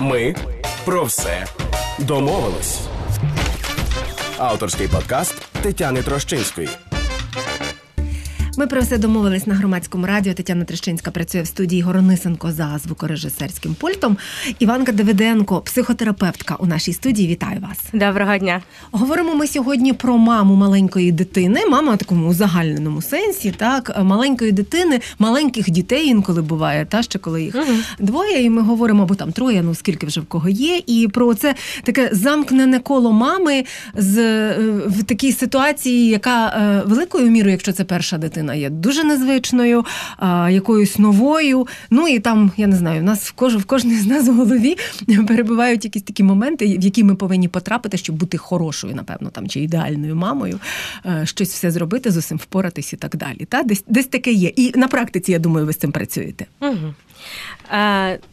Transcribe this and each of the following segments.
Ми про все домовились. Авторський подкаст Тетяни Трощинської. Ми про все домовились на громадському радіо. Тетяна Трещинська працює в студії Горонисенко за звукорежисерським пультом. Іванка Давиденко, психотерапевтка у нашій студії. Вітаю вас. Доброго дня. Говоримо ми сьогодні про маму маленької дитини. Мама в такому узагальненому сенсі, так маленької дитини, маленьких дітей інколи буває, та ще коли їх угу. двоє, і ми говоримо, або там троє, ну скільки вже в кого є, і про це таке замкнене коло мами з е, в такій ситуації, яка е, великою мірою, якщо це перша дитина вона є дуже незвичною, а, якоюсь новою. Ну і там, я не знаю, в нас в кож, в кожній з нас в голові перебувають якісь такі моменти, в які ми повинні потрапити, щоб бути хорошою, напевно, там чи ідеальною мамою, а, щось все зробити, з усім впоратись і так далі. Та десь десь таке є. І на практиці, я думаю, ви з цим працюєте. Угу.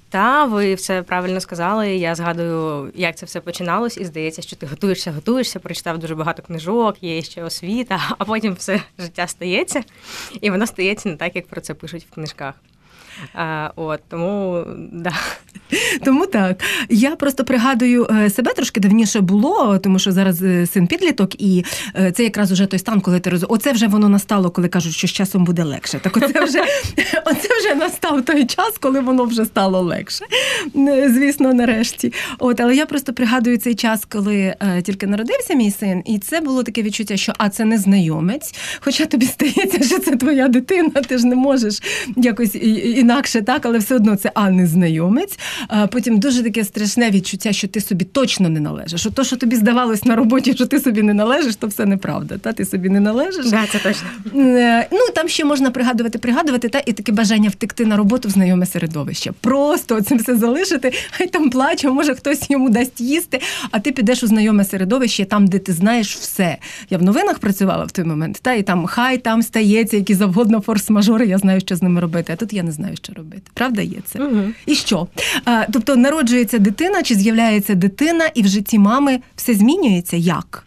Та, ви все правильно сказали. Я згадую, як це все починалось, і здається, що ти готуєшся, готуєшся, прочитав дуже багато книжок, є ще освіта, а потім все життя стається, і воно стається не так, як про це пишуть в книжках. А, От тому да. Тому так. Я просто пригадую е, себе трошки давніше було, тому що зараз е, син підліток, і е, це якраз уже той стан, коли ти роз... Оце вже воно настало, коли кажуть, що з часом буде легше. Так оце вже оце вже настав той час, коли воно вже стало легше. Звісно, нарешті. От, але я просто пригадую цей час, коли тільки народився мій син, і це було таке відчуття, що а це не знайомець. Хоча тобі стається, що це твоя дитина, ти ж не можеш якось інакше так, але все одно це а незнайомець. А Потім дуже таке страшне відчуття, що ти собі точно не належиш. Що то, що тобі здавалось на роботі, що ти собі не належиш, то все неправда. Та ти собі не належиш. Да, це точно. Е, ну там ще можна пригадувати, пригадувати, та і таке бажання втекти на роботу в знайоме середовище. Просто цим все залишити, хай там плаче, може хтось йому дасть їсти, а ти підеш у знайоме середовище, там, де ти знаєш все. Я в новинах працювала в той момент, та і там хай там стається, які завгодно форс-мажори, я знаю, що з ними робити. А тут я не знаю, що робити. Правда, є це? Угу. І що? Тобто народжується дитина чи з'являється дитина, і в житті мами все змінюється як?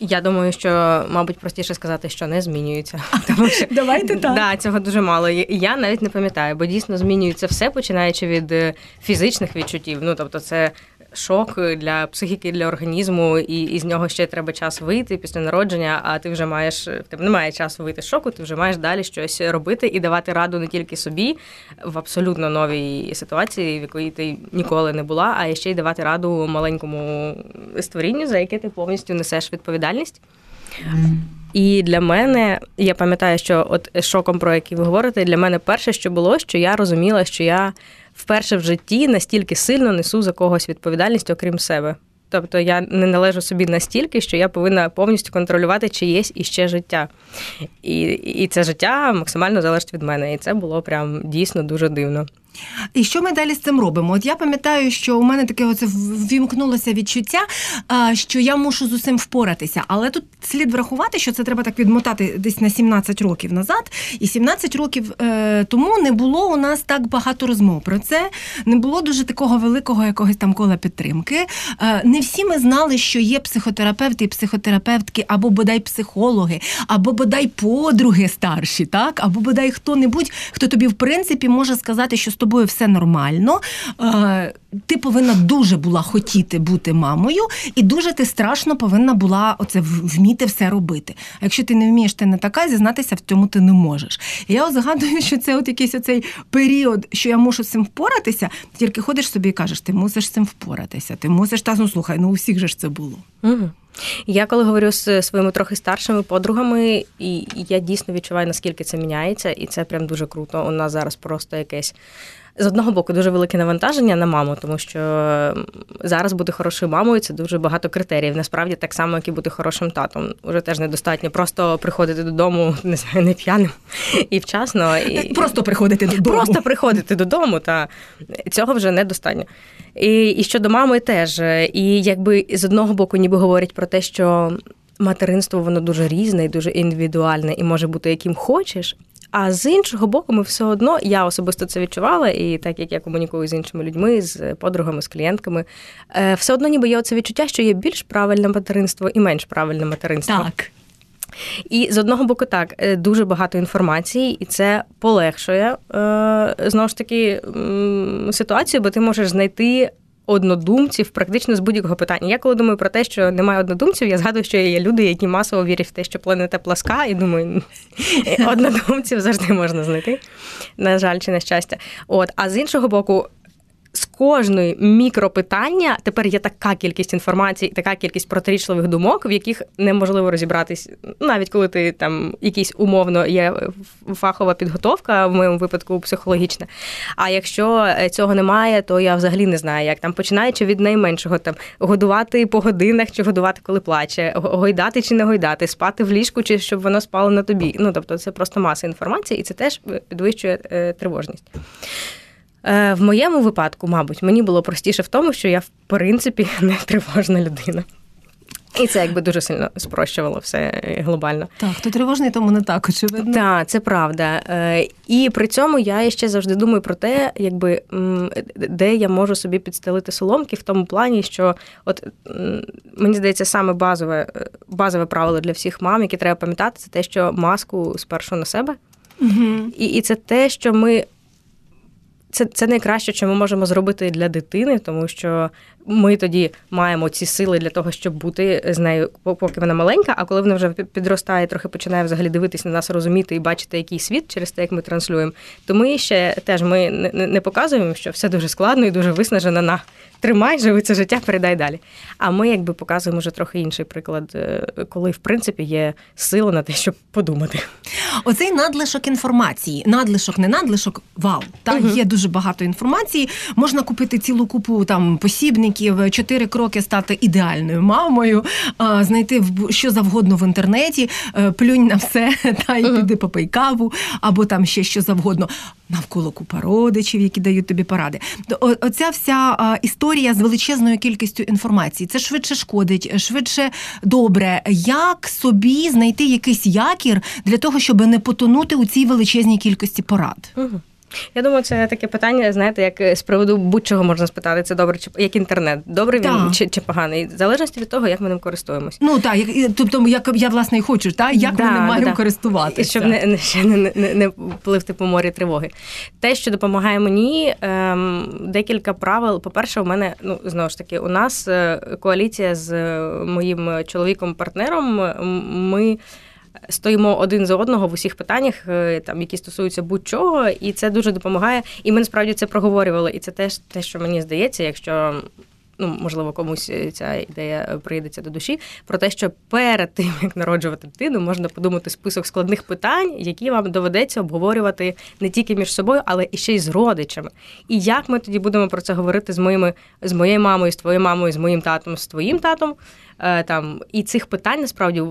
Я думаю, що, мабуть, простіше сказати, що не змінюється. Тому що Давайте так. Да, цього дуже мало. Я навіть не пам'ятаю, бо дійсно змінюється все, починаючи від е, фізичних відчуттів. Ну тобто, це шок для психіки, для організму, і, і з нього ще треба час вийти після народження. А ти вже маєш в тебе немає часу вийти з шоку. Ти вже маєш далі щось робити і давати раду не тільки собі в абсолютно новій ситуації, в якої ти ніколи не була, а ще й давати раду маленькому створінню, за яке ти повністю несеш відповідальність. І для мене я пам'ятаю, що от шоком, про який ви говорите, для мене перше, що було, що я розуміла, що я вперше в житті настільки сильно несу за когось відповідальність, окрім себе. Тобто я не належу собі настільки, що я повинна повністю контролювати чиєсь іще життя. І і це життя максимально залежить від мене. І це було прям дійсно дуже дивно. І що ми далі з цим робимо? От я пам'ятаю, що у мене таке оце ввімкнулося відчуття, що я мушу з усім впоратися. Але тут слід врахувати, що це треба так відмотати десь на 17 років назад. І 17 років е, тому не було у нас так багато розмов про це. Не було дуже такого великого якогось там кола підтримки. Е, не всі ми знали, що є психотерапевти і психотерапевтки, або бодай психологи, або бодай подруги старші, так, або бодай хто-небудь, хто тобі в принципі може сказати, що тобою все нормально. Е, ти повинна дуже була хотіти бути мамою, і дуже ти страшно повинна була оце вміти все робити. А якщо ти не вмієш, ти не така, зізнатися в цьому ти не можеш. І я згадую, що це от якийсь оцей період, що я мушу з цим впоратися, тільки ходиш собі і кажеш, ти мусиш з цим впоратися. Ти мусиш та ну слухай, ну у всіх же ж це було. Угу. Я коли говорю з своїми трохи старшими подругами, і я дійсно відчуваю, наскільки це міняється, і це прям дуже круто. У нас зараз просто якесь з одного боку дуже велике навантаження на маму, тому що зараз бути хорошою мамою це дуже багато критеріїв. Насправді так само, як і бути хорошим татом. Уже теж недостатньо. Просто приходити додому, не знаю, не п'яним і вчасно. І... Просто приходити додому. Просто приходити додому, та цього вже недостатньо. І, І щодо мами теж. І якби з одного боку, ніби говорять про те, що. Материнство воно дуже різне і дуже індивідуальне і може бути яким хочеш, а з іншого боку, ми все одно, я особисто це відчувала, і так як я комунікую з іншими людьми, з подругами, з клієнтками, е, все одно ніби є це відчуття, що є більш правильне материнство і менш правильне материнство. Так. І з одного боку, так, е, дуже багато інформації, і це полегшує е, знову ж таки ситуацію, бо ти можеш знайти однодумців практично з будь-якого питання. Я коли думаю про те, що немає однодумців, я згадую, що є люди, які масово вірять в те, що планета пласка, і думаю, однодумців завжди можна знайти. На жаль, чи на щастя. От, а з іншого боку, з кожної мікропитання тепер є така кількість інформації, така кількість протирічливих думок, в яких неможливо розібратись, навіть коли ти там якийсь умовно є фахова підготовка, в моєму випадку психологічна. А якщо е, цього немає, то я взагалі не знаю, як там починаючи від найменшого там годувати по годинах чи годувати, коли плаче, гойдати чи не гойдати, спати в ліжку, чи щоб воно спало на тобі. Ну тобто, це просто маса інформації, і це теж підвищує е, тривожність. Е, в моєму випадку, мабуть, мені було простіше в тому, що я в принципі не тривожна людина. І це якби дуже сильно спрощувало все глобально. Так, хто тривожний, тому не так очевидно. Так, це правда. Е, і при цьому я ще завжди думаю про те, якби де я можу собі підстелити соломки в тому плані, що от мені здається, саме базове е, базове правило для всіх мам, яке треба пам'ятати, це те, що маску спершу на себе. Угу. І, І це те, що ми це це найкраще, що ми можемо зробити для дитини, тому що ми тоді маємо ці сили для того, щоб бути з нею, поки вона маленька. А коли вона вже підростає, трохи починає взагалі дивитися на нас, розуміти і бачити, який світ через те, як ми транслюємо. То ми ще теж ми не, показуємо, що все дуже складно і дуже виснажено на тримай, живи це життя, передай далі. А ми якби показуємо вже трохи інший приклад, е, коли в принципі є сила на те, щоб подумати. Оцей надлишок інформації, надлишок, не надлишок, вау. Та угу. є дуже багато інформації. Можна купити цілу купу там посібників, чотири кроки стати ідеальною мамою, знайти що завгодно в інтернеті, е, плюнь на все та й піди попий каву, або там ще що завгодно. Навколо купа родичів, які дають тобі поради. Оця вся історія з величезною кількістю інформації. Це швидше шкодить, швидше добре. Як собі знайти якийсь якір для того, щоб не потонути у цій величезній кількості порад? Я думаю, це таке питання, знаєте, як е, з приводу будь-чого можна спитати, це добре, чи як інтернет, добрий він чи чи поганий, в залежності від того, як ми ним користуємось. Ну так, як тобто, як я власне і хочу, та як да, ми ним маємо да. користуватися. щоб не не, ще не, не, не пливти по морі тривоги. Те, що допомагає мені, ем, декілька правил. По-перше, у мене ну знову ж таки, у нас е, коаліція з моїм чоловіком-партнером. Ми стоїмо один за одного в усіх питаннях, е, там які стосуються будь-чого, і це дуже допомагає. І ми насправді це проговорювали. І це теж те, що мені здається, якщо. Ну, можливо, комусь ця ідея прийдеться до душі, про те, що перед тим, як народжувати дитину, можна подумати список складних питань, які вам доведеться обговорювати не тільки між собою, але і ще й з родичами. І як ми тоді будемо про це говорити з моїми з моєю мамою, з твоєю мамою, з моїм татом, з твоїм татом, Е, там і цих питань насправді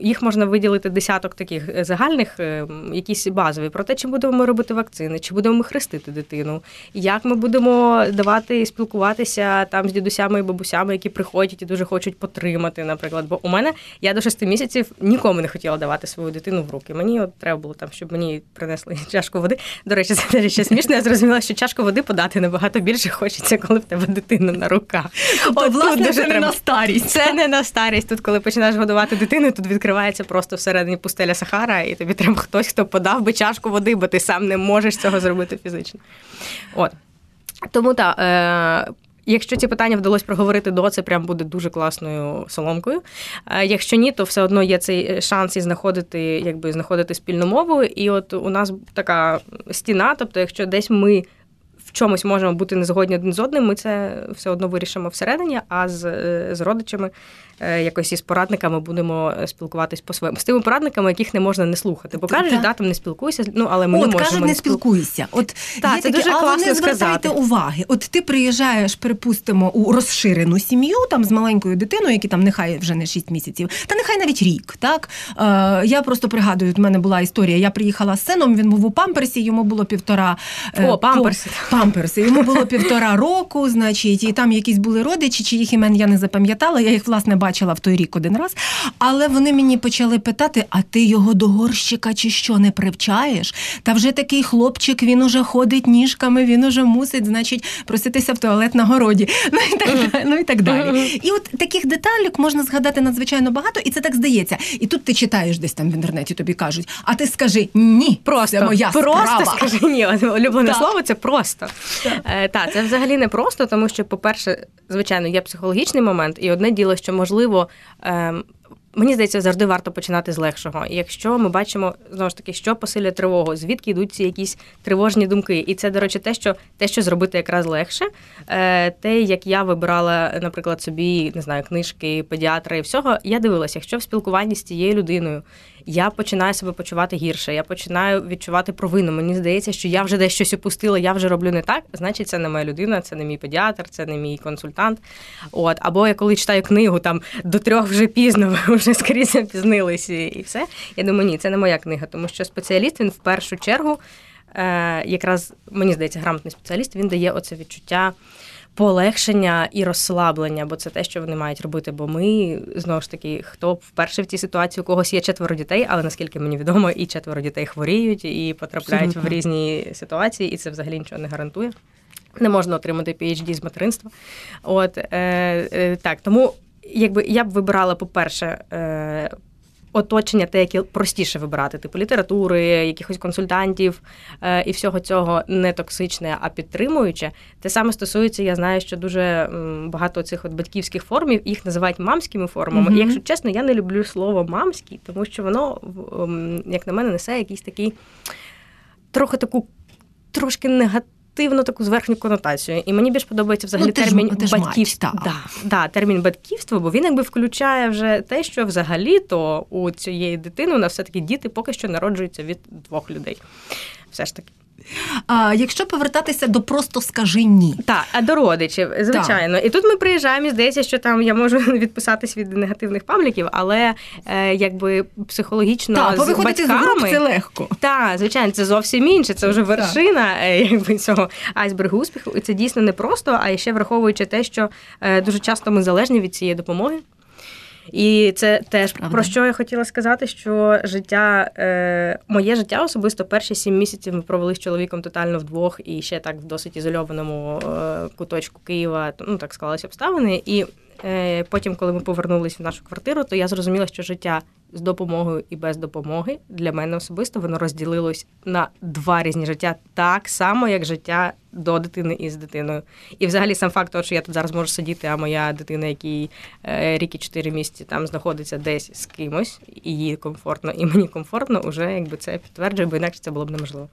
їх можна виділити десяток таких е, загальних, е, якісь базові про те, чи будемо ми робити вакцини, чи будемо ми хрестити дитину, як ми будемо давати спілкуватися там з дідусями і бабусями, які приходять і дуже хочуть потримати, наприклад. Бо у мене я до шести місяців нікому не хотіла давати свою дитину в руки. Мені от треба було там, щоб мені принесли чашку води. До речі, це теж ще смішно. Я зрозуміла, що чашку води подати набагато більше хочеться, коли в тебе дитина на руках. От, власне, це не на старість. Це не на старість. Тут, коли починаєш годувати дитину, тут відкривається просто всередині пустеля Сахара, і тобі треба хтось, хто подав би чашку води, бо ти сам не можеш цього зробити фізично. От. Тому так. Е- Якщо ці питання вдалося проговорити до, це прям буде дуже класною соломкою. Е, якщо ні, то все одно є цей шанс і знаходити, якби знаходити спільну мову. І от у нас така стіна, тобто, якщо десь ми чомусь можемо бути незгодні один з одним, ми це все одно вирішимо всередині, а з, е, з родичами якось із порадниками будемо е, спілкуватись по своєму з тими порадниками, яких не можна не слухати. Бо кажуть, да, там не спілкуйся. Ну але ми От, не можемо кажуть, не спілкуйся. От так, це такі, дуже але класно не звертайте уваги. От ти приїжджаєш, припустимо, у розширену сім'ю там з маленькою дитиною, які там нехай вже не 6 місяців, та нехай навіть рік. Так е, я просто пригадую, в мене була історія. Я приїхала з сином. Він був у памперсі, йому було півтора е, О, памперси. По, памперси. Йому було півтора року, значить, і там якісь були родичі, чиїх імен я не запам'ятала. Я їх власне бачила в той рік один раз. Але вони мені почали питати: а ти його до горщика чи що не привчаєш? Та вже такий хлопчик, він уже ходить ніжками, він уже мусить, значить, проситися в туалет на городі. Ну і так. Ну і так далі. І от таких деталік можна згадати надзвичайно багато, і це так здається. І тут ти читаєш десь там в інтернеті, тобі кажуть, а ти скажи ні, Просто це моя просто справа. скажи ні. Улюблене Так. слово це просто. Е, Так, це взагалі не просто, тому що, по-перше, звичайно, є психологічний момент, і одне діло, що можливо. Ем, Мені здається, завжди варто починати з легшого. Якщо ми бачимо знову ж таки, що посилює тривогу, звідки йдуть ці якісь тривожні думки. І це, до речі, те, що те, що зробити якраз легше, е, те, як я вибирала, наприклад, собі не знаю, книжки, педіатра і всього, я дивилася, якщо в спілкуванні з цією людиною я починаю себе почувати гірше, я починаю відчувати провину. Мені здається, що я вже десь щось опустила, я вже роблю не так. Значить, це не моя людина, це не мій педіатр, це не мій консультант. От або я коли читаю книгу, там до трьох вже пізно, ви вже скоріше запізнились і, і все. Я думаю, ні, це не моя книга, тому що спеціаліст він в першу чергу, е, якраз мені здається, грамотний спеціаліст, він дає оце відчуття. Полегшення і розслаблення, бо це те, що вони мають робити. Бо ми знову ж таки, хто вперше в цій ситуації, у когось є четверо дітей, але наскільки мені відомо, і четверо дітей хворіють і потрапляють Абсолютно. в різні ситуації, і це взагалі нічого не гарантує. Не можна отримати PhD з материнства. От е, е, так, тому якби я б вибирала, по-перше, е, оточення, те, яке простіше вибирати, типу літератури, якихось консультантів е, і всього цього не токсичне, а підтримуюче. Те саме стосується, я знаю, що дуже багато цих от батьківських формів їх називають мамськими формами. Мгм. І якщо чесно, я не люблю слово мамський, тому що воно, як на мене, несе якийсь такий трохи таку трошки негативну таку зверхню конотацію. І мені більш подобається взагалі Ну, термін мать, Да, да, термін батьківство, бо він якби включає вже те, що взагалі то у цієї дитини у нас все-таки діти поки що народжуються від двох людей. Все ж таки. А якщо повертатися до просто скажи ні. Так, а до родичів, звичайно. І тут ми приїжджаємо, і здається, що там я можу відписатись від негативних пабліків, але е, якби психологічно Так, з виходити з батьками... груп це легко. Так, звичайно, це зовсім інше. Це вже вершина е, якби цього айсбергу успіху. І це дійсно не просто, а ще враховуючи те, що е, дуже часто ми залежні від цієї допомоги. І це теж Правда. про що я хотіла сказати, що життя, е, моє життя особисто перші сім місяців ми провели з чоловіком тотально вдвох і ще так в досить ізольованому е, куточку Києва. Ну так склалися обставини. І потім, коли ми повернулись в нашу квартиру, то я зрозуміла, що життя з допомогою і без допомоги для мене особисто воно розділилось на два різні життя, так само, як життя до дитини і з дитиною. І взагалі сам факт того, що я тут зараз можу сидіти, а моя дитина, якій е, рік і чотири місяці там знаходиться десь з кимось, і їй комфортно, і мені комфортно, уже якби це підтверджує, бо інакше це було б неможливо.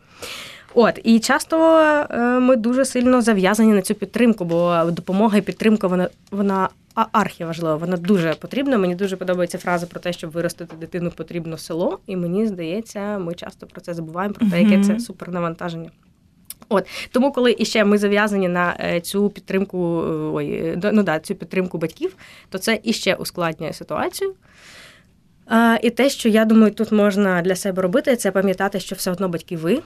От і часто е, ми дуже сильно зав'язані на цю підтримку, бо допомога і підтримка вона вона а- архіважлива, вона дуже потрібна. Мені дуже подобається фраза про те, щоб виростити дитину, потрібно село. І мені здається, ми часто про це забуваємо, про те, яке це супернавантаження. От тому, коли іще ми зав'язані на е, цю підтримку, е, ой, ну да, цю підтримку батьків, то це іще ускладнює ситуацію. А, і те, що я думаю, тут можна для себе робити, це пам'ятати, що все одно батьки ви.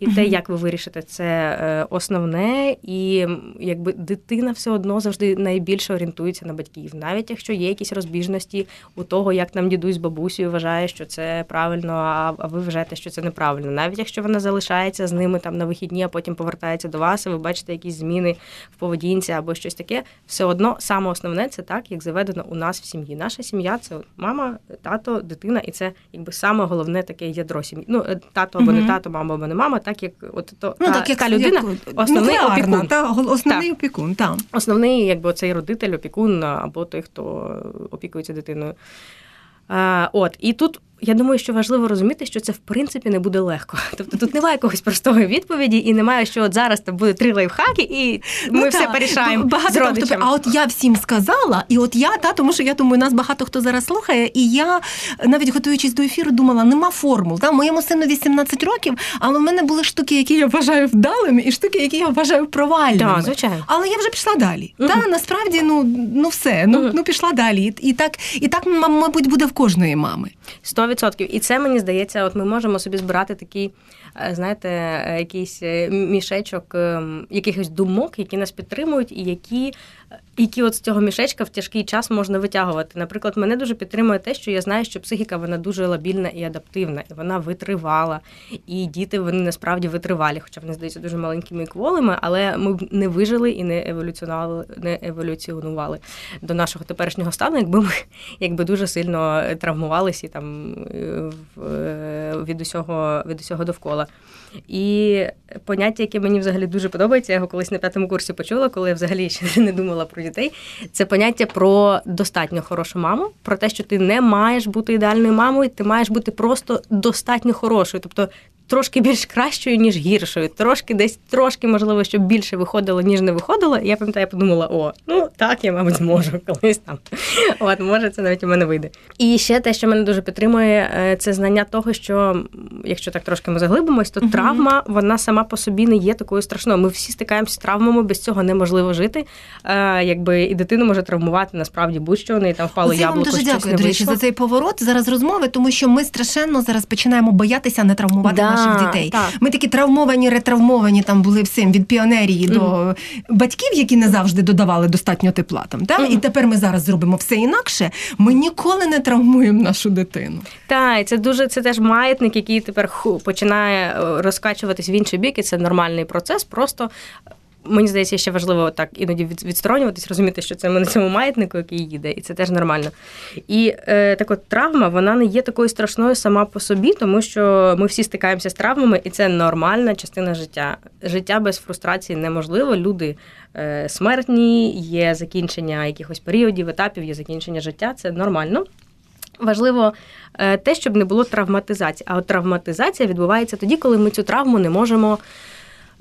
І те, як ви вирішите, це е, основне, і якби дитина все одно завжди найбільше орієнтується на батьків, навіть якщо є якісь розбіжності у того, як там дідусь з бабусею вважає, що це правильно, а, а ви вважаєте, що це неправильно. Навіть якщо вона залишається з ними там на вихідні, а потім повертається до вас, і ви бачите якісь зміни в поведінці або щось таке, все одно саме основне це так, як заведено у нас в сім'ї. Наша сім'я це мама, тато, дитина, і це якби саме головне таке ядро сім'ї. Ну, е, тато або не тато, мама або не мама, так як от то Ну, та, так, як, та людина, як, основний нуклеарна, опікун. Та, основний Так. опікун, так. Основний, якби цей родитель, опікун або той, хто опікується дитиною. А, от, і тут я думаю, що важливо розуміти, що це в принципі не буде легко. Тобто тут немає якогось простої відповіді, і немає, що от зараз там буде три лайфхаки, і ми Ну, все порішаємо Багато з родичами. тобто, а от я всім сказала, і от я, та, тому що я думаю, нас багато хто зараз слухає, і я навіть готуючись до ефіру, думала, нема формул. Та, моєму сину 18 років, але в мене були штуки, які я вважаю вдалими, і штуки, які я вважаю провальними. Так, звичайно. Але я вже пішла далі. Мгм. Та насправді, ну, ну все, ну, Мгм. ну пішла далі. І, так, і так, мабуть, буде в кожної мами. Відсотків. І це мені здається, от ми можемо собі збирати такий е, знаєте, е, якийсь мішечок ем, якихось думок, які нас підтримують, і які які от з цього мішечка в тяжкий час можна витягувати. Наприклад, мене дуже підтримує те, що я знаю, що психіка вона дуже лабільна і адаптивна, і вона витривала. І діти вони насправді витривалі, хоча вони здаються дуже маленькими і кволими, але ми б не вижили і не еволюціонували, не еволюціонували до нашого теперішнього стану, якби ми якби дуже сильно травмувалися там е, від усього від усього довкола. І поняття, яке мені взагалі дуже подобається, я його колись на п'ятому курсі почула, коли я взагалі ще не думала про дітей. Це поняття про достатньо хорошу маму, про те, що ти не маєш бути ідеальною мамою, ти маєш бути просто достатньо хорошою. Тобто трошки більш кращою, ніж гіршою. Трошки десь трошки, можливо, щоб більше виходило, ніж не виходило. Я пам'ятаю, я подумала, о, ну так, я, мабуть, зможу колись там. От, може, це навіть у мене вийде. І ще те, що мене дуже підтримує, е, це знання того, що якщо так трошки ми заглибимось, то uh травма вона сама по собі не є такою страшною. Ми всі стикаємося з травмами, без цього неможливо жити. Е, Якби і дитину може травмувати насправді будь-що, неї там впало Оце яблуко. Дуже щось дякую, не до речі, за цей поворот зараз розмови, тому що ми страшенно зараз починаємо боятися не травмувати. Да наших дітей. Так. Ми такі травмовані, ретравмовані там були всім від піонерії mm. до батьків, які не завжди додавали достатньо тепла. Там та mm. і тепер ми зараз зробимо все інакше. Ми ніколи не травмуємо нашу дитину. Та і це дуже це теж маятник, який тепер ху, починає е, розкачуватись в інший бік, і це нормальний процес. Просто Мені здається, ще важливо так іноді відсторонюватись, розуміти, що це ми на цьому маятнику, який їде, і це теж нормально. І е, так от травма вона не є такою страшною сама по собі, тому що ми всі стикаємося з травмами, і це нормальна частина життя. Життя без фрустрації неможливо. Люди е, смертні, є закінчення якихось періодів, етапів, є закінчення життя. Це нормально. Важливо е, те, щоб не було травматизації. А от травматизація відбувається тоді, коли ми цю травму не можемо.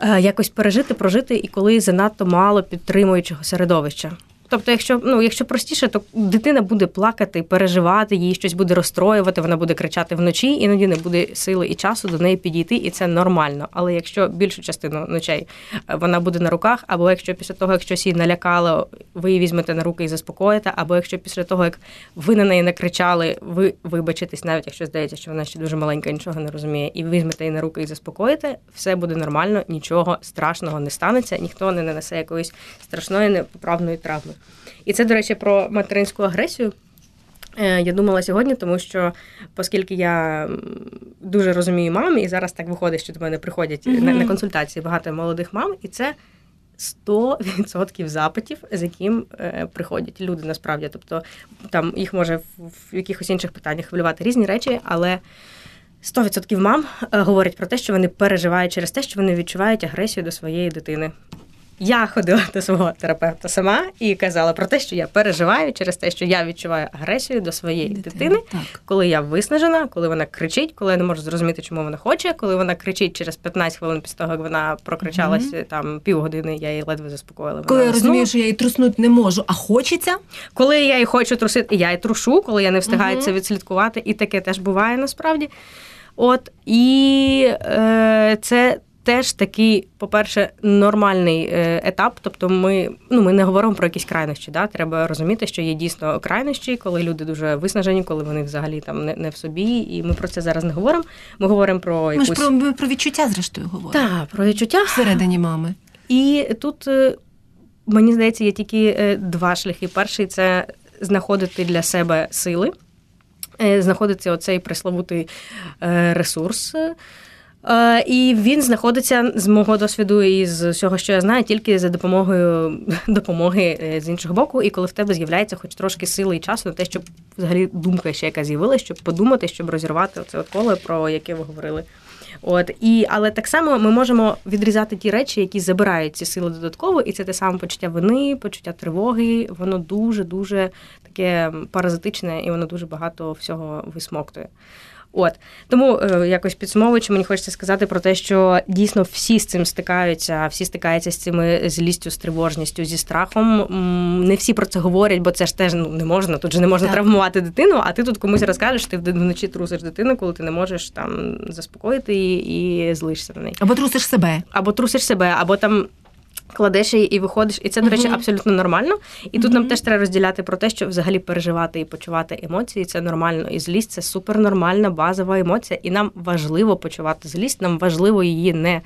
Е, якось пережити, прожити, і коли занадто мало підтримуючого середовища. Тобто, якщо ну, якщо простіше, то дитина буде плакати, переживати, її щось буде розстроювати, вона буде кричати вночі, іноді не буде сили і часу до неї підійти, і це нормально. Але якщо більшу частину ночей е, вона буде на руках, або якщо після того, як щось її налякало, ви її візьмете на руки і заспокоїте, або якщо після того, як ви на неї накричали, ви вибачитесь, навіть якщо здається, що вона ще дуже маленька, нічого не розуміє, і візьмете її на руки і заспокоїте, все буде нормально, нічого страшного не станеться, ніхто не нанесе якоїсь страшної непоправної травми. І це, до речі, про материнську агресію. Е, я думала сьогодні, тому що оскільки я дуже розумію мам, і зараз так виходить, що до мене приходять mm-hmm. на, на консультації багато молодих мам, і це 100% запитів, з яким е, приходять люди насправді. Тобто там їх може в якихось інших питаннях хвилювати різні речі, але 100% мам е, говорять про те, що вони переживають через те, що вони відчувають агресію до своєї дитини. Я ходила до свого терапевта сама і казала про те, що я переживаю через те, що я відчуваю агресію до своєї дитини, дитини так. коли я виснажена, коли вона кричить, коли я не можу зрозуміти, чому вона хоче, коли вона кричить через 15 хвилин після того, як вона прокричалася mm-hmm. там півгодини, я її ледве заспокоїла. Коли вона я розумію, що я її труснути не можу, а хочеться. Коли я її хочу трусити, я її трушу, коли я не встигаю mm-hmm. це відслідкувати, і таке теж буває насправді. От і е, це теж такий, по-перше, нормальний е, етап. Тобто, ми ну ми не говоримо про якісь крайнощі. Да? Треба розуміти, що є дійсно крайнощі, коли люди дуже виснажені, коли вони взагалі там не, не в собі. І ми про це зараз не говоримо. Ми говоримо про якусь... Ми ж про, ми про відчуття, зрештою, говоримо. Так, про відчуття всередині мами. І тут е, мені здається, є тільки е, два шляхи. Перший це знаходити для себе сили. Знаходиться оцей пресловутий ресурс, і він знаходиться з мого досвіду і з всього, що я знаю, тільки за допомогою допомоги е, з іншого боку. І коли в тебе з'являється хоч трошки сили і часу на те, щоб взагалі думка ще яка з'явилася, щоб подумати, щоб розірвати це от коло, про яке ви говорили. От і але так само ми можемо відрізати ті речі, які забирають ці сили додатково, і це те саме почуття вини, почуття тривоги. Воно дуже дуже таке паразитичне, і воно дуже багато всього висмоктує. От тому е, якось підсумовуючи, мені хочеться сказати про те, що дійсно всі з цим стикаються, всі стикаються з цими злістю, з тривожністю, зі страхом. Не всі про це говорять, бо це ж теж ну не можна. Тут же не можна так. травмувати дитину. А ти тут комусь розкажеш, ти вночі трусиш дитину, коли ти не можеш там заспокоїти її і злишся на неї. Або трусиш себе, або трусиш себе, або там Кладеш її і виходиш, і це, до речі, абсолютно нормально. І тут нам теж треба розділяти про те, що взагалі переживати і почувати емоції це нормально. І злість це супернормальна базова емоція, і нам важливо почувати злість, нам важливо її не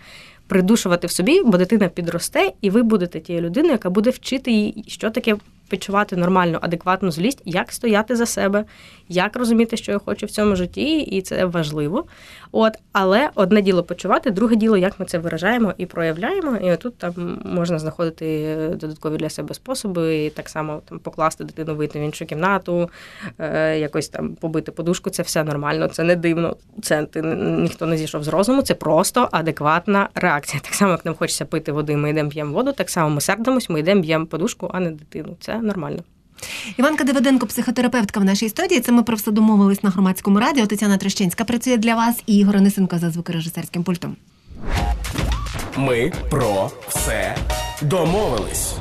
придушувати в собі, бо дитина підросте, і ви будете тією людиною, яка буде вчити її, що таке відчувати нормальну, адекватну злість, як стояти за себе, як розуміти, що я хочу в цьому житті, і це важливо. От, але одне діло почувати, друге діло, як ми це виражаємо і проявляємо. І тут там можна знаходити додаткові для себе способи, і так само там покласти дитину, вийти в іншу кімнату, е, якось там побити подушку. Це все нормально, це не дивно. Це ти ніхто не зійшов з розуму, це просто адекватна реакція. Так само, як нам хочеться пити води, ми йдемо п'ємо воду, так само ми сердимось, ми йдемо б'ємо подушку, а не дитину. Це нормально. Іванка Давиденко, психотерапевтка в нашій студії. Це ми про все домовились на громадському радіо. Тетяна Трещинська працює для вас і Ігор Нисенко за звукорежисерським пультом. Ми про все домовились.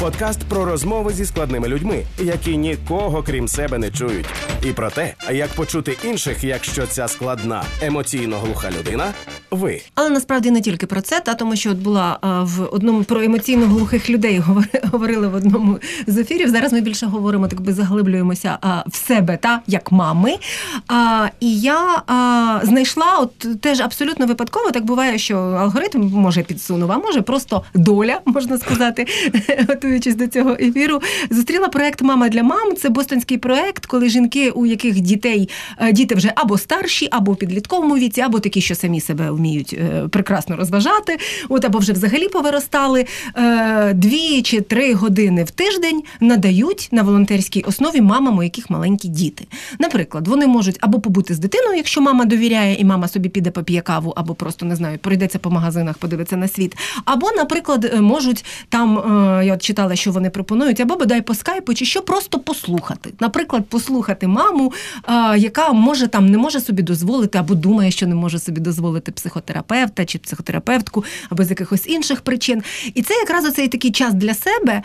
Подкаст про розмови зі складними людьми, які нікого крім себе не чують, і про те, як почути інших, якщо ця складна емоційно глуха людина. Ви але насправді не тільки про це, та тому що от була а, в одному про емоційно глухих людей говорили в одному з ефірів. Зараз ми більше говоримо, так би заглиблюємося а, в себе та як мами. А, І я а, знайшла от теж абсолютно випадково. Так буває, що алгоритм може підсунув, а може просто доля, можна сказати. готуючись до цього ефіру, зустріла проект Мама для мам. Це бостонський проект, коли жінки, у яких дітей е, діти вже або старші, або в підлітковому віці, або такі, що самі себе вміють е, прекрасно розважати, от або вже взагалі повиростали. Е, дві чи три години в тиждень надають на волонтерській основі мамам, у яких маленькі діти. Наприклад, вони можуть або побути з дитиною, якщо мама довіряє, і мама собі піде поп'є каву, або просто не знаю, пройдеться по магазинах, подивиться на світ. Або, наприклад, можуть там я от читала, що вони пропонують, або бодай по скайпу, чи що просто послухати. Наприклад, послухати маму, яка може там не може собі дозволити, або думає, що не може собі дозволити психотерапевта чи психотерапевтку, або з якихось інших причин. І це якраз оцей такий час для себе.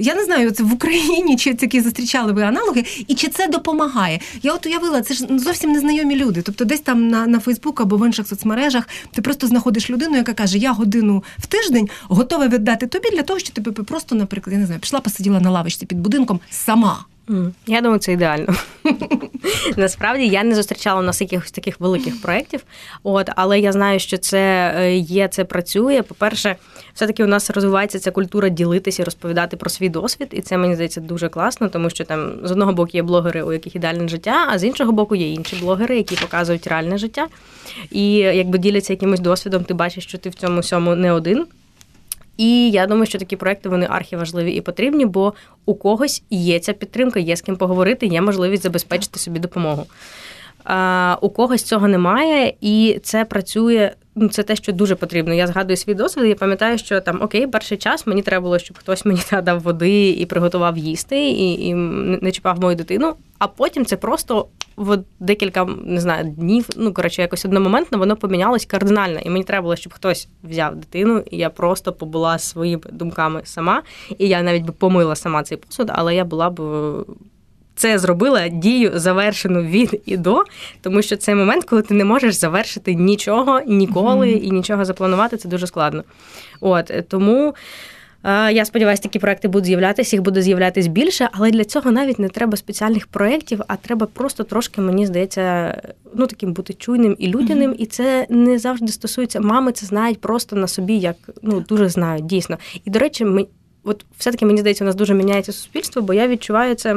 Я не знаю, це в Україні чи такі зустрічали ви аналоги, і чи це допомагає. Я от уявила, це ж зовсім незнайомі люди. Тобто, десь там на на Фейсбук або в інших соцмережах ти просто знаходиш людину, яка каже: Я годину в тиждень готова віддати тобі для того, щоб тебе просто, наприклад, я не знаю, пішла, посиділа на лавочці під будинком сама. Я думаю, це ідеально. Насправді я не зустрічала у нас якихось таких великих проєктів, от, але я знаю, що це е, є, це працює. По-перше, все-таки у нас розвивається ця культура ділитися, розповідати про свій досвід, і це мені здається дуже класно, тому що там з одного боку є блогери, у яких ідеальне життя, а з іншого боку є інші блогери, які показують реальне життя. І якби діляться якимось досвідом, ти бачиш, що ти в цьому всьому не один. І я думаю, що такі проекти вони архіважливі і потрібні, бо у когось є ця підтримка, є з ким поговорити, є можливість забезпечити собі допомогу. А, У когось цього немає, і це працює. Ну, це те, що дуже потрібно. Я згадую свій досвід. Я пам'ятаю, що там окей, перший час мені треба було, щоб хтось мені дав води і приготував їсти, і і не чіпав мою дитину. А потім це просто в декілька не знаю днів. Ну коротше, якось одномоментно воно помінялось кардинально. І мені треба було, щоб хтось взяв дитину, і я просто побула своїми думками сама. І я навіть би помила сама цей посуд, але я була б це зробила дію завершену від і до, тому що це момент, коли ти не можеш завершити нічого ніколи mm-hmm. і нічого запланувати, це дуже складно. От тому. Я сподіваюся, такі проекти будуть з'являтися, їх буде з'являтися більше, але для цього навіть не треба спеціальних проєктів, а треба просто трошки, мені здається, ну таким бути чуйним і людяним. Mm-hmm. І це не завжди стосується мами, це знають просто на собі, як ну дуже знають, дійсно. І до речі, ми от все-таки мені здається, у нас дуже міняється суспільство, бо я відчуваю це.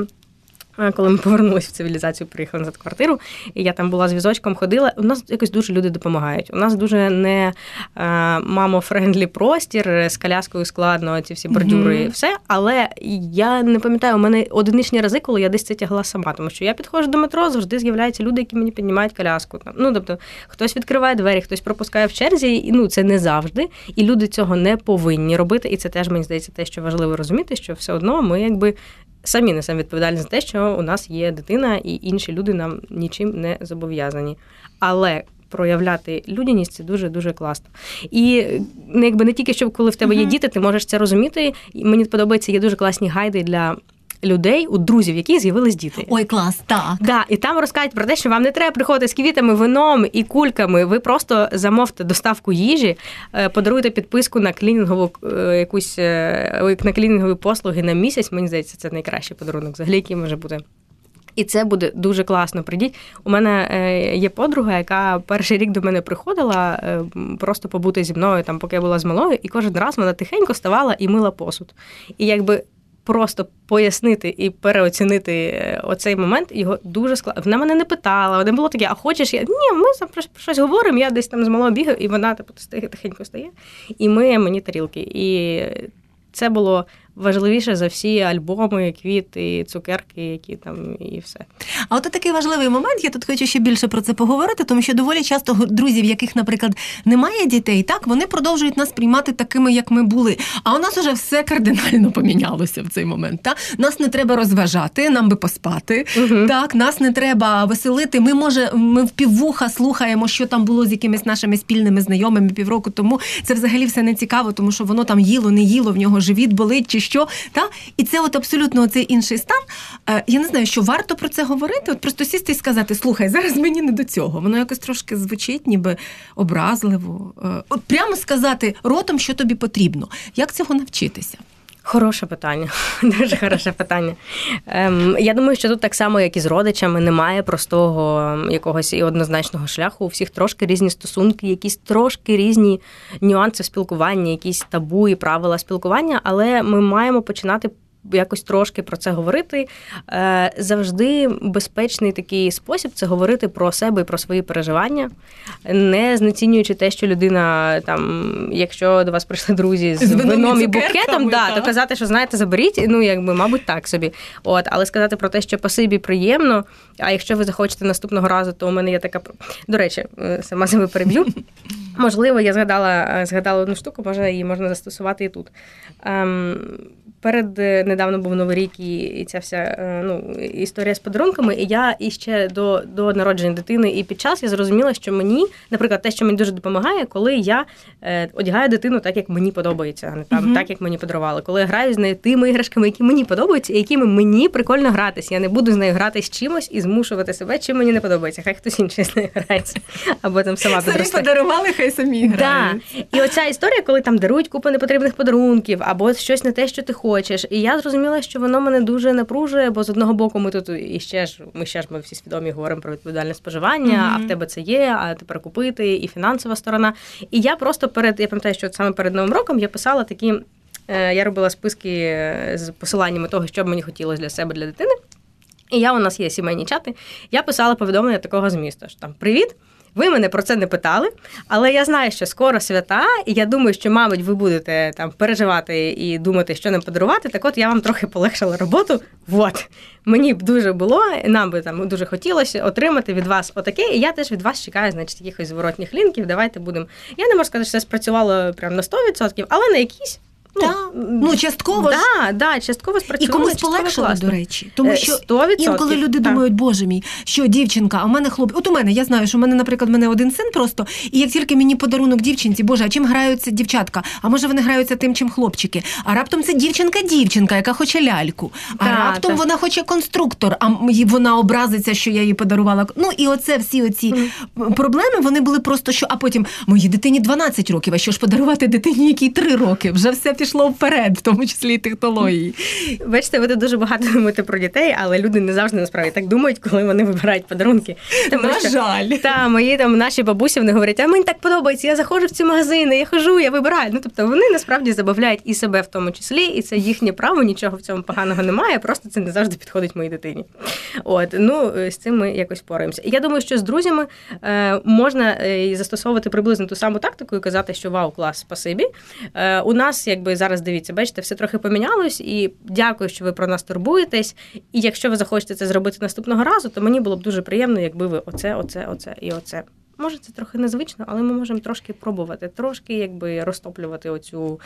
Коли ми повернулися в цивілізацію, приїхали назад квартиру, і я там була з візочком, ходила. У нас якось дуже люди допомагають. У нас дуже не е, мамо- friendly простір з коляскою складно, ці всі бордюри, mm-hmm. все. Але я не пам'ятаю, у мене одиничні рази, коли я десь це тягла сама, тому що я підходжу до метро, завжди з'являються люди, які мені піднімають коляску. Ну тобто, хтось відкриває двері, хтось пропускає в черзі, і ну це не завжди. І люди цього не повинні робити. І це теж мені здається, те, що важливо розуміти, що все одно ми якби самі несемо відповідальність за те, що у нас є дитина, і інші люди нам нічим не зобов'язані. Але проявляти людяність це дуже дуже класно. І ну, якби не тільки щоб коли в тебе є діти, ти можеш це розуміти. І Мені подобається, є дуже класні гайди для людей, у друзів, які з'явились діти. Ой, клас, так. Да, і там розкажуть про те, що вам не треба приходити з квітами, вином і кульками. Ви просто замовте доставку їжі, е, подаруйте підписку на клінінгову е, якусь е, на клінінгові послуги на місяць. Мені здається, це найкращий подарунок, взагалі, який може бути. І це буде дуже класно. Прийдіть. У мене є подруга, яка перший рік до мене приходила просто побути зі мною, там, поки я була з малою, і кожен раз вона тихенько ставала і мила посуд. І якби. Просто пояснити і переоцінити е, оцей момент його дуже складно. Вона мене не питала, вона було таке, а хочеш я? Ні, ми там про щось говоримо, я десь там з малого бігаю, і вона типу, тихенько стає і миє мені тарілки. І це було важливіше за всі альбоми, квіти, цукерки, які там і все. А от такий важливий момент. Я тут хочу ще більше про це поговорити, тому що доволі часто друзів, яких, наприклад, немає дітей, так вони продовжують нас приймати такими, як ми були. А у нас уже все кардинально помінялося в цей момент. Так? Нас не треба розважати, нам би поспати. Угу. Так, нас не треба веселити. Ми може, ми в піввуха слухаємо, що там було з якимись нашими спільними знайомими півроку тому. Це взагалі все не цікаво, тому що воно там їло, не їло, в нього живіт болить чи що. Та? І це от абсолютно цей інший стан. Е, я не знаю, що варто про це говорити. От просто сісти і сказати, слухай, зараз мені не до цього. Воно якось трошки звучить, ніби образливо. Е, от прямо сказати ротом, що тобі потрібно. Як цього навчитися? Хороше питання, дуже хороше питання. Ем, Я думаю, що тут так само, як і з родичами, немає простого ем, якогось і однозначного шляху. У всіх трошки різні стосунки, якісь трошки різні нюанси в спілкуванні, якісь табу і правила спілкування, але ми маємо починати якось трошки про це говорити. Е, завжди безпечний такий спосіб це говорити про себе і про свої переживання, не знецінюючи те, що людина там, якщо до вас прийшли друзі з, з вином і букетом, да, то казати, що знаєте, заберіть, ну якби, мабуть, так собі. От, але сказати про те, що пасибі приємно. А якщо ви захочете наступного разу, то у мене є така до речі, е, сама себе переб'ю. Можливо, я згадала згадала одну штуку, може її можна застосувати і тут. Ем, перед е, недавно був новий рік і, і ця вся е, ну, історія з подарунками. І я іще до до народження дитини і під час я зрозуміла, що мені, наприклад, те, що мені дуже допомагає, коли я е, одягаю дитину так, як мені подобається, а не там uh-huh. так, як мені подарували. Коли я граю з нею тими іграшками, які мені подобаються, і якими мені прикольно гратися. Я не буду з нею грати з чимось і змушувати себе, чим мені не подобається. Хай хтось інший з нею грається. Або там сама Самі подарували, хай самі грають. Да. І оця історія, коли там дарують купу непотрібних подарунків, або щось не те, що ти хочеш хочеш. І я зрозуміла, що воно мене дуже напружує, бо з одного боку ми тут і ще ж ми ще ж ми всі свідомі говоримо про відповідальне споживання, mm-hmm. а в тебе це є, а тепер купити, і фінансова сторона. І я просто перед я пам'ятаю, що саме перед новим роком я писала такі. Е, я робила списки з посиланнями того, що б мені хотілося для себе для дитини. І я у нас є сімейні чати. Я писала повідомлення такого змісту: що там Привіт! Ви мене про це не питали, але я знаю, що скоро свята, і я думаю, що, мабуть, ви будете там переживати і думати, що нам подарувати. Так от я вам трохи полегшила роботу. Вот. Мені б дуже було, нам би там дуже хотілося отримати від вас отаке. І я теж від вас чекаю, значить, якихось зворотніх лінків. Давайте будемо. Я не можу сказати, що це спрацювало прямо на 100%, але на якісь Ну, та, ну частково да, да, частково спрацювало. І комусь полегшило, до речі. Тому е, що 100%. інколи люди так. думають, боже мій, що дівчинка, а в мене хлоп. От у мене, я знаю, що в мене, наприклад, в мене один син просто, і як тільки мені подарунок дівчинці, боже, а чим граються дівчатка? А може вони граються тим, чим хлопчики? А раптом це дівчинка-дівчинка, яка хоче ляльку. А да, раптом так. вона хоче конструктор, а вона образиться, що я їй подарувала. Ну і оце всі оці mm. проблеми вони були просто що, а потім моїй дитині 12 років, а що ж подарувати дитині, якій 3 роки? Вже все пішло вперед тому числі і технології. Бачите, ви тут дуже багато думаєте про дітей, але люди не завжди насправді так думають, коли вони вибирають подарунки. Тому На що, жаль. Та мої там наші бабусі вони говорять, а мені так подобається, я заходжу в ці магазини, я хожу, я вибираю. Ну тобто вони насправді забавляють і себе в тому числі, і це їхнє право, нічого в цьому поганого немає. Просто це не завжди підходить моїй дитині. От ну з цим ми якось пораємося. Я думаю, що з друзями е, можна е, застосовувати приблизно ту саму тактику і казати, що вау, клас, спасибі. Е, У нас якби зараз дивіться, бачите, все трохи помінялось, і дякую, що ви про нас турбуєтесь. І якщо ви захочете це зробити наступного разу, то мені було б дуже приємно, якби ви оце, оце, оце і оце може це трохи незвично, але ми можемо трошки пробувати, трошки якби розтоплювати оцю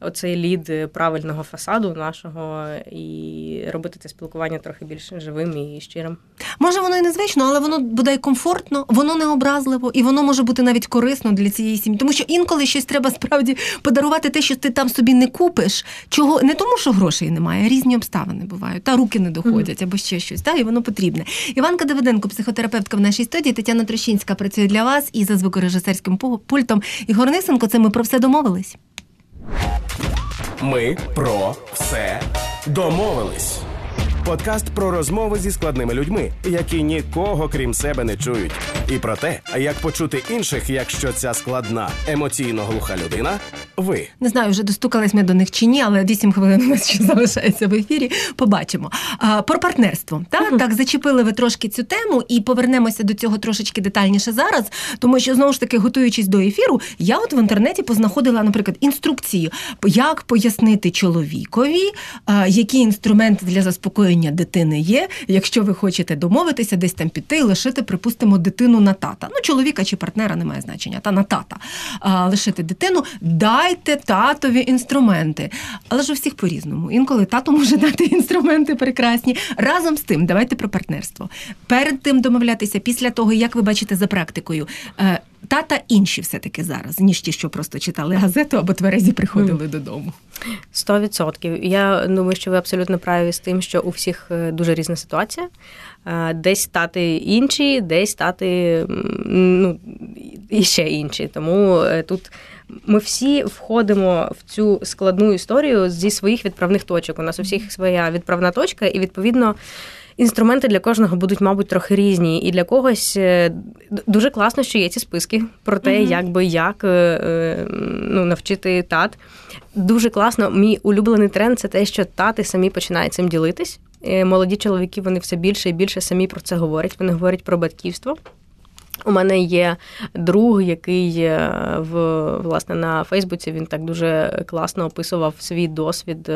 оцей лід правильного фасаду нашого і робити це спілкування трохи більш живим і щирим. Може, воно і незвично, але воно бодай комфортно, воно не образливо, і воно може бути навіть корисно для цієї сім'ї. Тому що інколи щось треба справді подарувати те, що ти там собі не купиш. Чого не тому, що грошей немає, а різні обставини бувають. Та руки не доходять або ще щось. Та і воно потрібне. Іванка Давиденко, психотерапевтка в нашій студії. Тетяна Трощинська працює для вас і за звукорежисерським пультом. Ігор Нисенко, це ми про все домовились. Ми про все домовились. Подкаст про розмови зі складними людьми, які нікого крім себе не чують, і про те, як почути інших, якщо ця складна емоційно глуха людина. Ви не знаю, вже достукались ми до них чи ні, але 8 хвилин у нас ще залишається в ефірі. Побачимо. А, Про партнерство. Так, uh так зачепили ви трошки цю тему, і повернемося до цього трошечки детальніше зараз. Тому що знову ж таки, готуючись до ефіру, я от в інтернеті познаходила, наприклад, інструкцію, як пояснити чоловікові, а, які інструменти для заспокоєння бажання дитини є, якщо ви хочете домовитися, десь там піти і лишити, припустимо, дитину на тата. Ну, чоловіка чи партнера немає значення, та на тата. А, Лишити дитину, дайте татові інструменти. Але ж у всіх по-різному. Інколи тато може дати інструменти прекрасні. Разом з тим, давайте про партнерство. Перед тим домовлятися, після того, як ви бачите за практикою. Тата інші все-таки зараз, ніж ті, що просто читали газету або тверезі приходили mm. додому. Сто відсотків. Я думаю, що ви абсолютно праві з тим, що у всіх е, дуже різна ситуація. Е, десь стати інші, десь стати ну, іще інші. Тому е, тут ми всі входимо в цю складну історію зі своїх відправних точок. У нас у всіх своя відправна точка, і відповідно. Інструменти для кожного будуть, мабуть, трохи різні. І для когось е, дуже класно, що є ці списки про те, mm-hmm. як би як е, е, ну, навчити тат. Дуже класно. Мій улюблений тренд це те, що тати самі починають цим ділитись. Молоді чоловіки вони все більше і більше самі про це говорять. Вони говорять про батьківство. У мене є друг, який в власне на Фейсбуці він так дуже класно описував свій досвід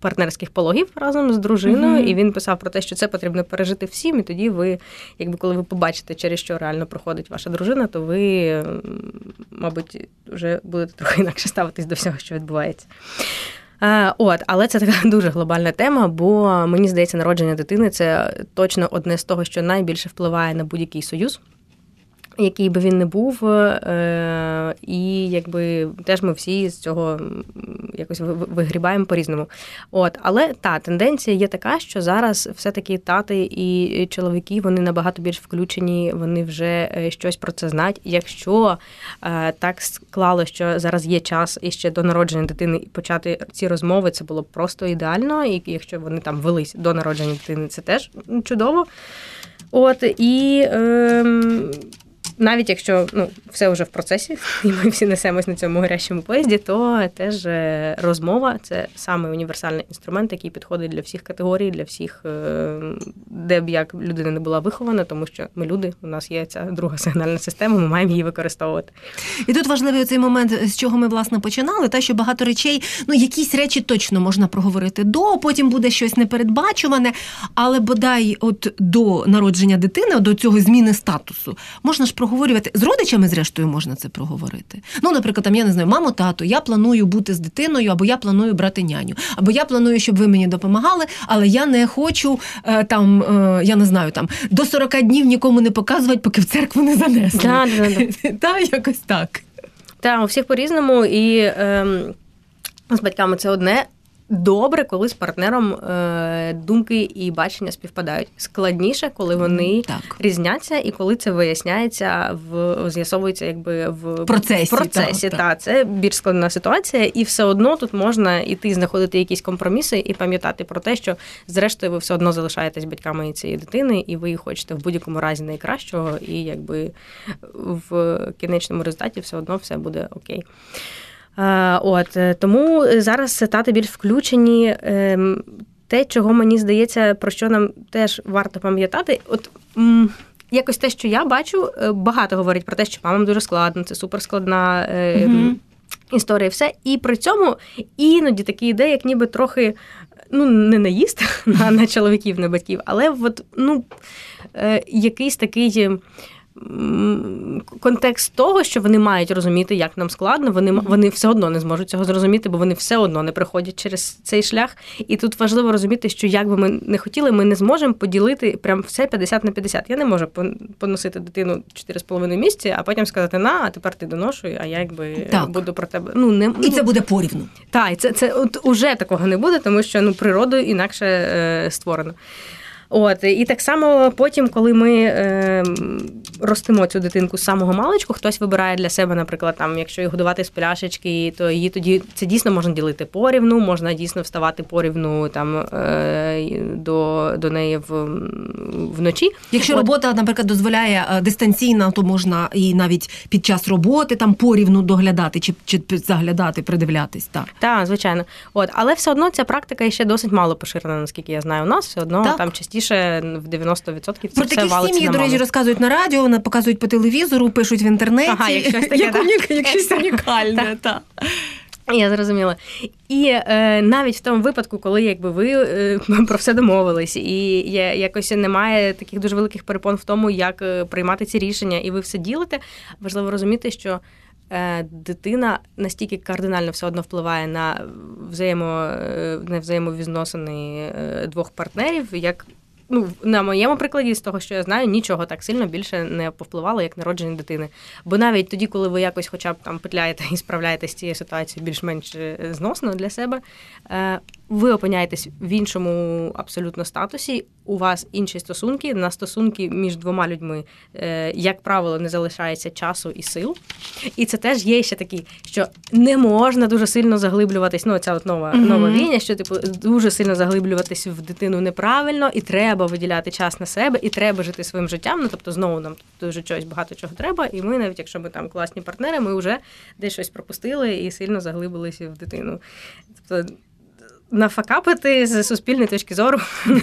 партнерських пологів разом з дружиною, mm-hmm. і він писав про те, що це потрібно пережити всім. І тоді ви, якби коли ви побачите, через що реально проходить ваша дружина, то ви, мабуть, вже будете трохи інакше ставитись до всього, що відбувається. От, але це така дуже глобальна тема, бо мені здається, народження дитини це точно одне з того, що найбільше впливає на будь-який союз який би він не був, е, і якби теж ми всі з цього якось вигрібаємо по-різному. От, Але та тенденція є така, що зараз все-таки тати і чоловіки вони набагато більш включені, вони вже е, щось про це знають. Якщо е, так склало, що зараз є час і ще до народження дитини почати ці розмови, це було просто ідеально. І якщо вони там велись до народження дитини, це теж чудово. От і. Е, навіть якщо ну все вже в процесі, і ми всі несемось на цьому гарячому поїзді, то теж е, розмова це саме універсальний інструмент, який підходить для всіх категорій, для всіх, е, де б як людина не була вихована, тому що ми люди, у нас є ця друга сигнальна система, ми маємо її використовувати. І тут важливий цей момент, з чого ми власне починали, те, що багато речей, ну якісь речі точно можна проговорити до, потім буде щось непередбачуване, але бодай, от до народження дитини, до цього зміни статусу, можна ж проговорювати з родичами, зрештою, можна це проговорити. Ну, наприклад, там я не знаю, мамо, тато, я планую бути з дитиною, або я планую брати няню, або я планую, щоб ви мені допомагали, але я не хочу е, там, е, я не знаю, там до 40 днів нікому не показувати, поки в церкву не занесли. Да, да, да. Та, якось так. Так, у всіх по-різному, і е, з батьками це одне добре, коли з партнером е, думки і бачення співпадають. Складніше, коли вони так. різняться, і коли це виясняється в з'ясовується, якби в процесі. В процесі так, та це більш складна ситуація, і все одно тут можна іти знаходити якісь компроміси і пам'ятати про те, що зрештою ви все одно залишаєтесь батьками цієї дитини, і ви хочете в будь-якому разі найкращого, і якби в кінечному результаті все одно все буде окей. Е, от е, Тому зараз тати більш включені. Ем, те, чого мені здається, про що нам теж варто пам'ятати, от якось те, що я бачу, е, багато говорять про те, що мамам дуже складно, це суперскладна mm історія, все. І при цьому іноді такі ідеї, як ніби трохи ну, не наїзд на на чоловіків, на батьків, але от, ну, якийсь такий контекст того, що вони мають розуміти, як нам складно, вони вони все одно не зможуть цього зрозуміти, бо вони все одно не проходять через цей шлях. І тут важливо розуміти, що як би ми не хотіли, ми не зможемо поділити прям все 50 на 50. Я не можу поносити дитину 4,5 місяці, а потім сказати на, а тепер ти доношуй, а я якби так. буду про тебе. Ну не і це ну, буде порівну. Так, і це це от уже такого не буде, тому що ну природою інакше е, створено. От і так само потім, коли ми е, ростимо цю дитинку з самого маличку, хтось вибирає для себе, наприклад, там, якщо її годувати з пляшечки, то її тоді це дійсно можна ділити порівну, можна дійсно вставати порівну там е, до до неї в, вночі. Якщо От. робота, наприклад, дозволяє е, дистанційно, то можна і навіть під час роботи там порівну доглядати чи чи заглядати, придивлятись. Так, Так, звичайно. От, але все одно ця практика ще досить мало поширена, наскільки я знаю. У нас все одно так. там частіше частіше в 90% це Про все такі сім'ї, до речі, розказують на радіо, показують по телевізору, пишуть в інтернеті. Ага, як щось таке, як, да? як щось унікальне. так. Я зрозуміла. І е, навіть в тому випадку, коли якби ви е, про все домовились, і є, якось немає таких дуже великих перепон в тому, як е, приймати ці рішення, і ви все ділите, важливо розуміти, що е, дитина настільки кардинально все одно впливає на взаємо, е, на взаємовізносини двох партнерів, як ну, на моєму прикладі, з того, що я знаю, нічого так сильно більше не повпливало, як народження дитини. Бо навіть тоді, коли ви якось, хоча б там петляєте і справляєтесь з цією ситуацією більш-менш е, зносно для себе, е, ви опиняєтесь в іншому абсолютно статусі. У вас інші стосунки на стосунки між двома людьми, е, як правило, не залишається часу і сил. І це теж є ще такі, що не можна дуже сильно заглиблюватись. Ну, ця от нова mm-hmm. нова війня, що типу дуже сильно заглиблюватись в дитину неправильно, і треба виділяти час на себе, і треба жити своїм життям. Ну тобто, знову нам дуже чогось багато чого треба. І ми, навіть якщо ми там класні партнери, ми вже десь щось пропустили і сильно заглибилися в дитину. Тобто нафакапити з суспільної точки зору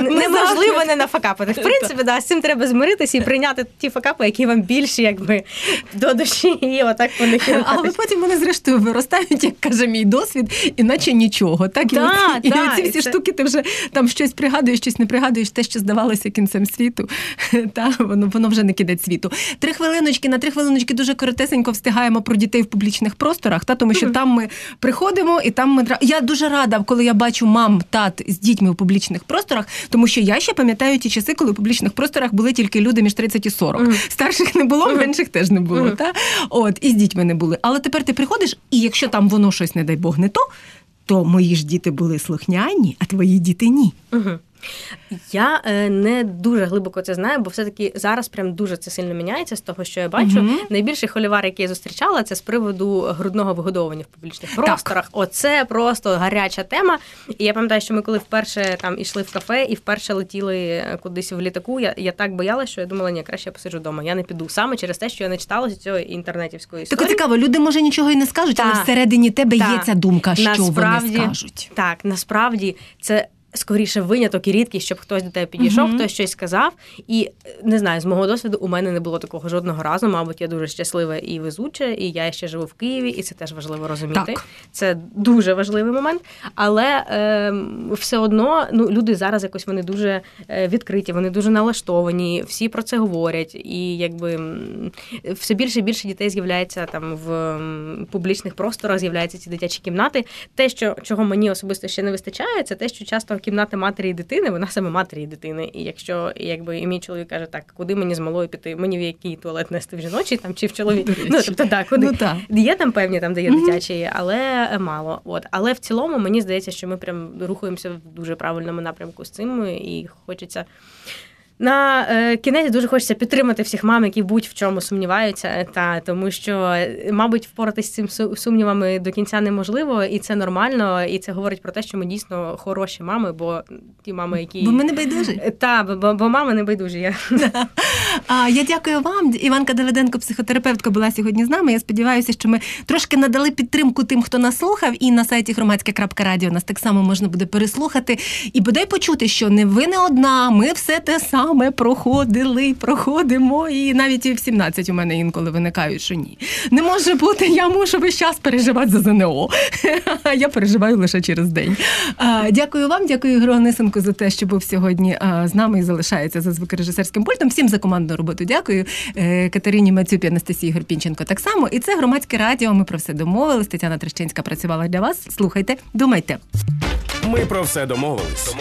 неможливо не нафакапити. В принципі, да, з цим треба змиритися і прийняти ті факапи, які вам більші, якби до душі, і отак по них Але потім вони зрештою виростають, як каже мій досвід, іначе нічого. Так і ці всі штуки ти вже там щось пригадуєш, щось не пригадуєш, те, що здавалося кінцем світу. Та воно воно вже не кидає світу. Три хвилиночки на три хвилиночки дуже коротесенько встигаємо про дітей в публічних просторах, та тому що там ми приходимо і там ми я дуже рада коли я бачу мам, тат з дітьми у публічних просторах, тому що я ще пам'ятаю ті часи, коли у публічних просторах були тільки люди між 30 і 40. Mm. Старших не було, mm. менших теж не було. Mm. Та? От, І з дітьми не були. Але тепер ти приходиш, і якщо там воно щось, не дай Бог, не то, то мої ж діти були слухняні, а твої діти ні. Угу. Я е, не дуже глибоко це знаю, бо все-таки зараз прям дуже це сильно міняється з того, що я бачу. Угу. Найбільший холівар, який я зустрічала, це з приводу грудного вигодовування в публічних просторах. Так. Оце просто гаряча тема. І я пам'ятаю, що ми коли вперше там ішли в кафе і вперше летіли кудись в літаку. Я я так боялася, що я думала, ні, краще я посиджу вдома. Я не піду саме через те, що я не читала цього інтернетівської історії. Так цікаво, люди може нічого і не скажуть, так. але всередині тебе так. є ця думка, що насправді, вони скажуть. Так, насправді це скоріше виняток і рідкість, щоб хтось до тебе підійшов, uh-huh. хтось щось сказав. І не знаю, з мого досвіду у мене не було такого жодного разу. Мабуть, я дуже щаслива і везуча, і я ще живу в Києві, і це теж важливо розуміти. Так. Це дуже важливий момент. Але е, все одно ну, люди зараз якось вони дуже е, відкриті, вони дуже налаштовані, всі про це говорять. І якби все більше і більше дітей з'являється там в публічних просторах, з'являються ці дитячі кімнати. Те, що чого мені особисто ще не вистачає, це те, що часто кімната матері і дитини, вона саме матері і дитини. І якщо якби і мій чоловік каже, так, куди мені з малою піти, мені в який туалет нести в жіночий там чи в чоловік. Ну тобто так, куди ну, так. є там певні там, де є дитячі, але мало. От але в цілому мені здається, що ми прям рухаємося в дуже правильному напрямку з цим, і хочеться. На е, кінець дуже хочеться підтримати всіх мам, які будь в чому сумніваються, та тому що, мабуть, впоратись з цим сумнівами до кінця неможливо, і це нормально. І це говорить про те, що ми дійсно хороші мами, бо ті мами, які бо ми не байдужі. Е, та бо, бо мами не байдужі. Я. А я дякую вам. Іванка Давиденко, психотерапевтка, була сьогодні з нами. Я сподіваюся, що ми трошки надали підтримку тим, хто нас слухав, і на сайті громадське.радіо нас так само можна буде переслухати і бодай почути, що не ви не одна, ми все те саме нами проходили, проходимо, і навіть і в 17 у мене інколи виникають, що ні. Не може бути, я мушу весь час переживати за ЗНО. Я переживаю лише через день. Дякую вам, дякую Ігорю Анисенко за те, що був сьогодні з нами і залишається за звукорежисерським пультом. Всім за командну роботу. Дякую. Е, Катерині Мацюпі, Анастасії Горпінченко так само. І це громадське радіо. Ми про все домовились. Тетяна Трещинська працювала для вас. Слухайте, думайте. Ми про все домовились.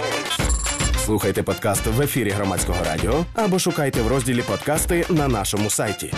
Слухайте подкаст в ефірі громадського радіо або шукайте в розділі подкасти на нашому сайті.